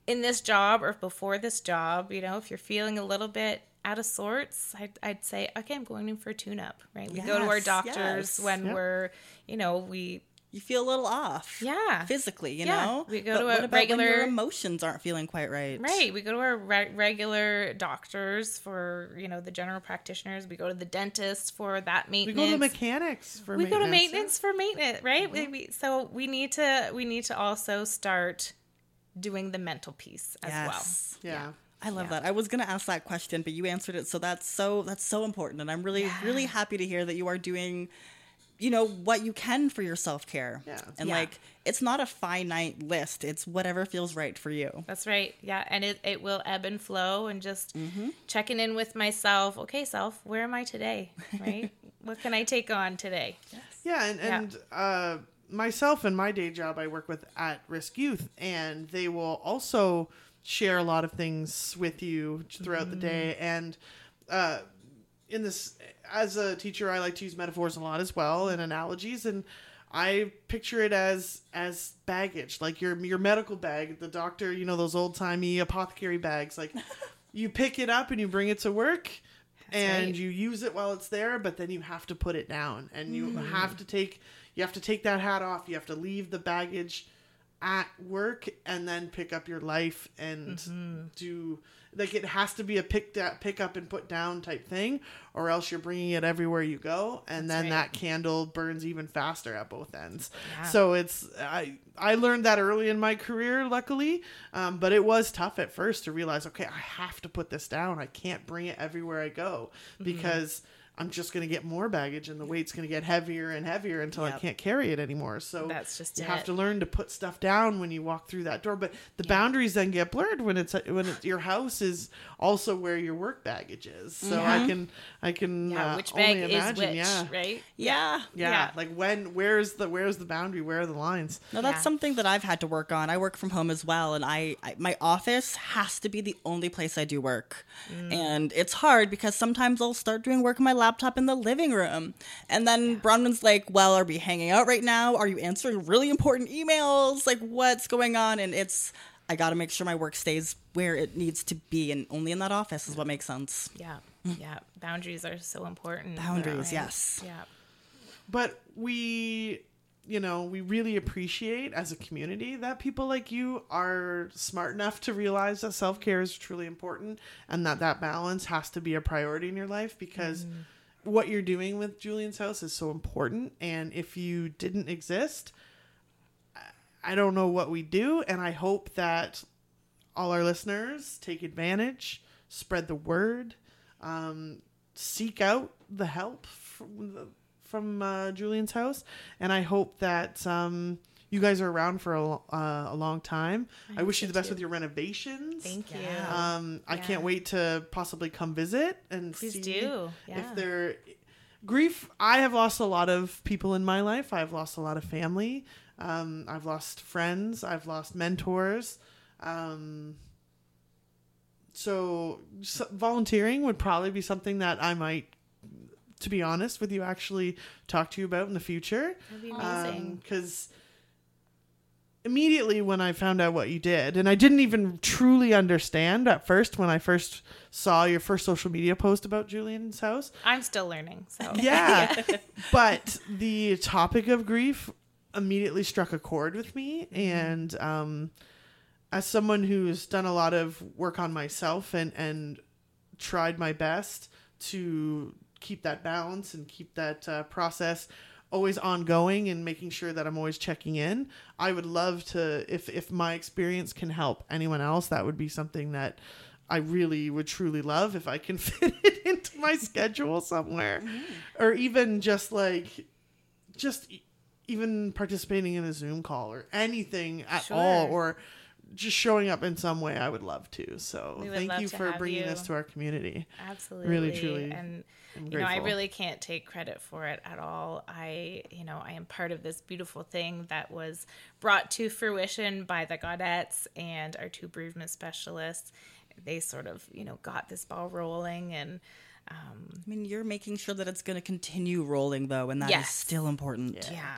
in this job or before this job you know if you're feeling a little bit out of sorts i'd, I'd say okay i'm going in for a tune up right we go to our doctors yes. when Yep. we're you know we You feel a little off. Yeah. Physically, you Yeah. know? We go But to a what about when your emotions aren't feeling quite right. Right. We go to our re- regular doctors for, you know, the general practitioners. We go to the dentist for that maintenance. We go to mechanics for maintenance. we go to maintenance for maintenance, right? We, mm-hmm. we, so we need to we need to also start doing the mental piece as well. Yes. Yeah. I love Yeah. that. I was going to ask that question, but you answered it. So that's so that's so important, and I'm really really happy to hear that you are doing, you know, what you can for your self care. Yeah. And Yeah. like, it's not a finite list. It's whatever feels right for you. That's right. Yeah, and it, it will ebb and flow and just Mm-hmm. checking in with myself. Okay, self, where am I today? Right? what can I take on today? Yeah, and, Yeah. and uh, myself and my day job, I work with at risk youth, and they will also share a lot of things with you throughout the day. And uh, in this, as a teacher, I like to use metaphors a lot as well and analogies, and I picture it as as baggage, like your your medical bag. The doctor, you know, those old timey apothecary bags, like. You pick it up and you bring it to work, and right. you use it while it's there but then you have to put it down and you Mm-hmm. have to take you have to take that hat off you have to leave the baggage at work and then pick up your life and Mm-hmm. do like it has to be a pick da- pick up and put down type thing or else you're bringing it everywhere you go and then right. that candle burns even faster at both ends Yeah. so it's i i learned that early in my career luckily um, but it was tough at first to realize okay i have to put this down i can't bring it everywhere i go Mm-hmm. Because i'm just going to get more baggage and the weight's going to get heavier and heavier until i can't carry it anymore so That's just you it. have to learn to put stuff down when you walk through that door but the boundaries then get blurred when it's when it's, your house is also where your work baggage is so i can i can Yeah, uh, which only bag is imagine which, yeah right? Yeah. yeah, Yeah. like when where's the where's the boundary? Where are the lines? No, that's Yeah. something that I've had to work on. I work from home as well, and I, I my office has to be the only place I do work, and it's hard because sometimes I'll start doing work in my laptop in the living room, and then Bronwen's like, "Well, are we hanging out right now? Are you answering really important emails? Like, what's going on?" And it's I got to make sure my work stays where it needs to be, and only in that office is what makes sense. Yeah. Yeah. Boundaries are so important. Boundaries, right? yes. Yeah. But we you know, we really appreciate as a community that people like you are smart enough to realize that self care is truly important and that that balance has to be a priority in your life because mm-hmm. What you're doing with Julien's house is so important. And if you didn't exist, I don't know what we do. And I hope that all our listeners take advantage, spread the word, um, seek out the help from the, from uh, Julien's house, and I hope that um, you guys are around for a, uh, a long time. I, wish you the best with your renovations. Thank you. Um, I can't wait to possibly come visit and Please see do. Yeah. if they're grief. I have lost a lot of people in my life. I've lost a lot of family. Um, I've lost friends. I've lost mentors. Um, so, s volunteering would probably be something that I might, to be honest with you, actually talk to you about in the future That'd be amazing. because immediately when I found out what you did, and I didn't even truly understand at first when I first saw your first social media post about Julien's house. I'm still learning. So Yeah, but the topic of grief immediately struck a chord with me, and um, as someone who's done a lot of work on myself and and tried my best to keep that balance and keep that uh, process always ongoing and making sure that I'm always checking in. I would love to if if my experience can help anyone else, that would be something that I really would truly love if I can fit it into my schedule somewhere mm-hmm. or even just like just even participating in a Zoom call or anything at all or just showing up in some way I would love to. So thank love you for bringing you. this to our community. Absolutely. Really, truly And I'm you know, I really can't take credit for it at all. I, you know, I am part of this beautiful thing that was brought to fruition by the Godettes and our two bereavement specialists. They sort of, you know, got this ball rolling and um, I mean, you're making sure that it's going to continue rolling, though, and that is Yes. still important. yeah, yeah,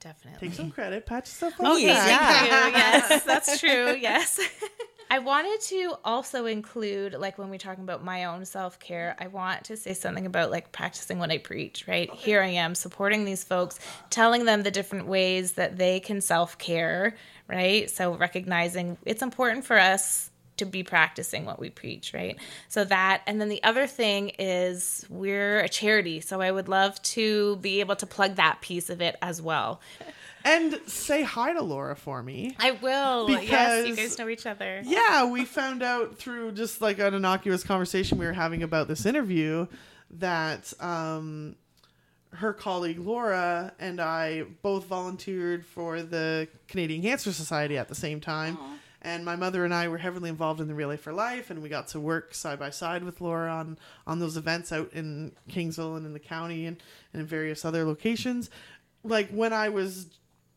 definitely. Take some credit, patch yourself Oh, on the yeah. back. Thank you. Yes, that's true. Yes. I wanted to also include, like, when we're talking about my own self care, I want to say something about, like, practicing what I preach, right? Here I am supporting these folks, telling them the different ways that they can self care, right? So, recognizing it's important for us to be practicing what we preach, right? So that, and then the other thing is we're a charity. So, I would love to be able to plug that piece of it as well. And say hi to Laura for me. I will. yes, you guys know each other. Yeah, we found out through just like an innocuous conversation we were having about this interview that um, her colleague Laura and I both volunteered for the Canadian Cancer Society at the same time. And my mother and I were heavily involved in the Relay for Life, and we got to work side by side with Laura on, on those events out in Kingsville and in the county and, and in various other locations. Like when I was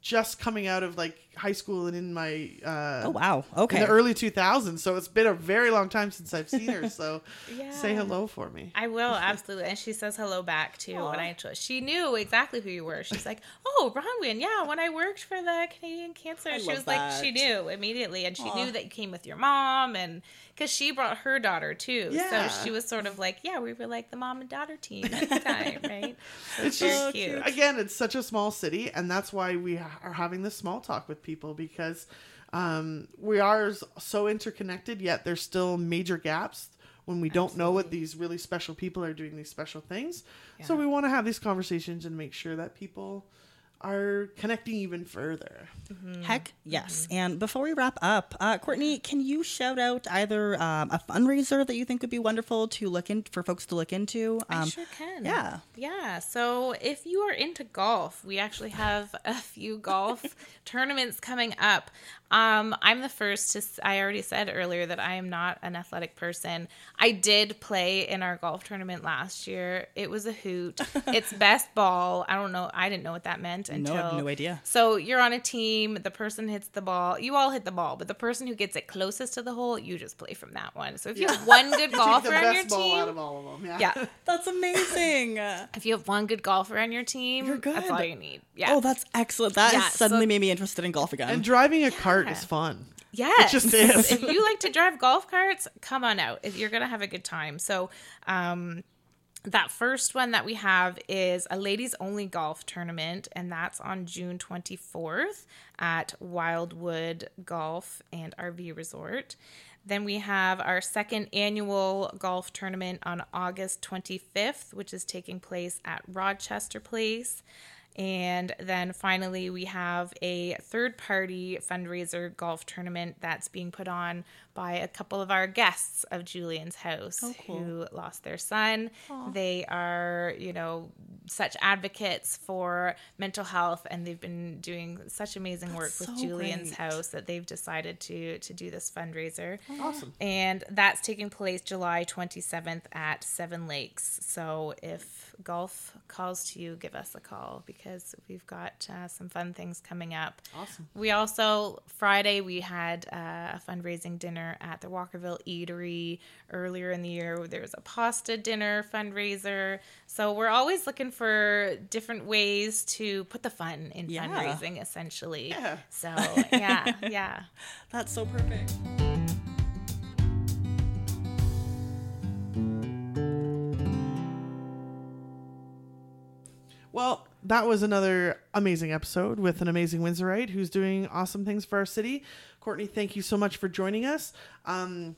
just coming out of like high school and in my uh, Oh, wow. Okay. in the early 2000s. So it's been a very long time since I've seen her. So Yeah. say hello for me. I will absolutely, and she says hello back too. When I told, she knew exactly who you were. She's like, "Oh, Bronwen, yeah." When I worked for the Canadian Cancer, she love was like, she knew immediately, and she knew that you came with your mom, and because she brought her daughter too, Yeah. so she was sort of like, yeah, we were like the mom and daughter team at the time, right? So It's very just cute. again, it's such a small city, and that's why we ha- are having this small talk with people because um, we are so interconnected. Yet there's still major gaps when we don't know what these really special people are doing these special things. So we want to have these conversations and make sure that people are connecting even further. Heck yes. And before we wrap up, uh, Courtney, can you shout out either um, a fundraiser that you think would be wonderful to look in for folks to look into? I Um, sure can. yeah. Yeah. So if you are into golf, we actually have a few golf tournaments coming up. Um, I'm the first to, I already said earlier that I am not an athletic person. I did play in our golf tournament last year. It was a hoot. it's best ball. I don't know. I didn't know what that meant until. I have no idea. So you're on a team. The person hits the ball. You all hit the ball, but the person who gets it closest to the hole, you just play from that one. So if you have one good Take golfer the on best your ball out team, of all of them. yeah. That's amazing. If you have one good golfer on your team, You're good. that's all you need. Yeah. Oh, that's excellent. That Yeah, has so- suddenly made me interested in golf again. And driving a Yeah. is fun. yes. just is. if you like to drive golf carts, come on out. If you're gonna have a good time. So, um, that first one that we have is a ladies only golf tournament, and that's on June 24th at Wildwood Golf and RV Resort. Then we have our second annual golf tournament on August 25th, which is taking place at Rochester Place. And then finally, we have a third party fundraiser golf tournament that's being put on by a couple of our guests of Julien's house Oh, cool. who lost their son. They are, you know, such advocates for mental health and they've been doing such amazing work with so Julien's great. house that they've decided to to do this fundraiser. Awesome. And that's taking place July 27th at Seven Lakes. So if golf calls to you, give us a call because we've got uh, some fun things coming up. Awesome. We also, Friday, we had uh, a fundraising dinner at the Walkerville Eatery. Earlier in the year, there was a pasta dinner fundraiser. So we're always looking for different ways to put the fun in Yeah. fundraising, essentially. Yeah. So, yeah, yeah. That's so perfect. Well, that was another amazing episode with an amazing Windsorite who's doing awesome things for our city. Courtney, thank you so much for joining us. Um,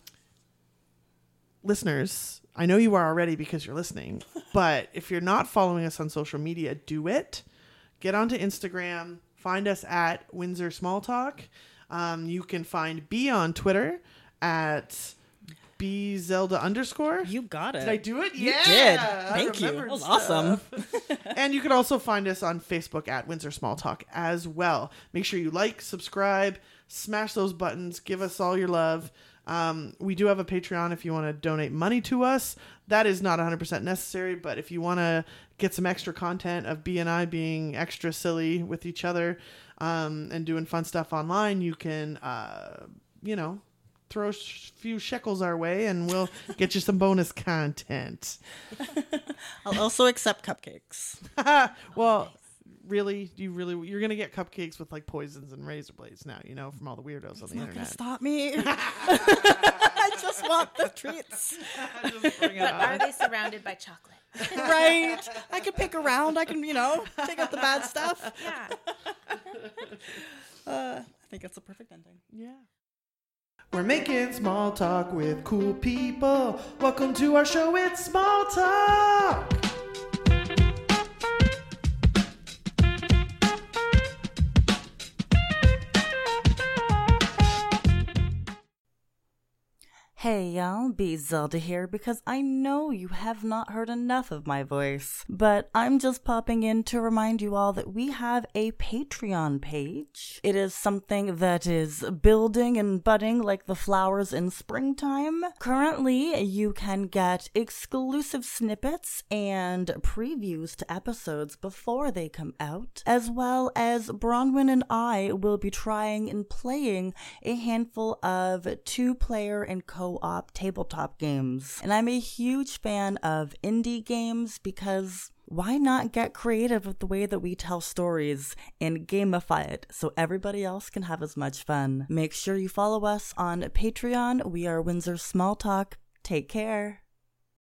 listeners, I know you are already because you're listening, but if you're not following us on social media, do it. Get onto Instagram, find us at Windsor Small Talk. Um, you can find Bee on Twitter at Bee Zelda underscore. You got it. Did I do it? You yeah, did. Thank you. That was stuff. awesome. and you can also find us on Facebook at Windsor Small Talk as well. Make sure you like, subscribe, smash those buttons, give us all your love. Um, we do have a Patreon if you want to donate money to us. That is not 100% necessary, but if you want to get some extra content of Bee and I being extra silly with each other um, and doing fun stuff online, you can, uh, you know, throw a sh- few shekels our way and we'll get you some bonus content. I'll also accept cupcakes. well, really, you really you're gonna get cupcakes with like poisons and razor blades now. You know from all the weirdos on the Not gonna internet. stop me. I just want the treats. Just bring it But are they surrounded by chocolate? Right. I can pick around. I can, you know, take out the bad stuff. Yeah. Uh, I think that's a perfect ending. Yeah. We're making small talk with cool people. Welcome to our show. It's small talk. Hey y'all, Bee Zelda here because I know you have not heard enough of my voice. But I'm just popping in to remind you all that we have a Patreon page. It is something that is building and budding like the flowers in springtime. Currently, you can get exclusive snippets and previews to episodes before they come out, as well as Bronwen and I will be trying and playing a handful of two player and co op tabletop games. And I'm a huge fan of indie games because why not get creative with the way that we tell stories and gamify it so everybody else can have as much fun? Make sure you follow us on Patreon. We are Windsor Small Talk. Take care.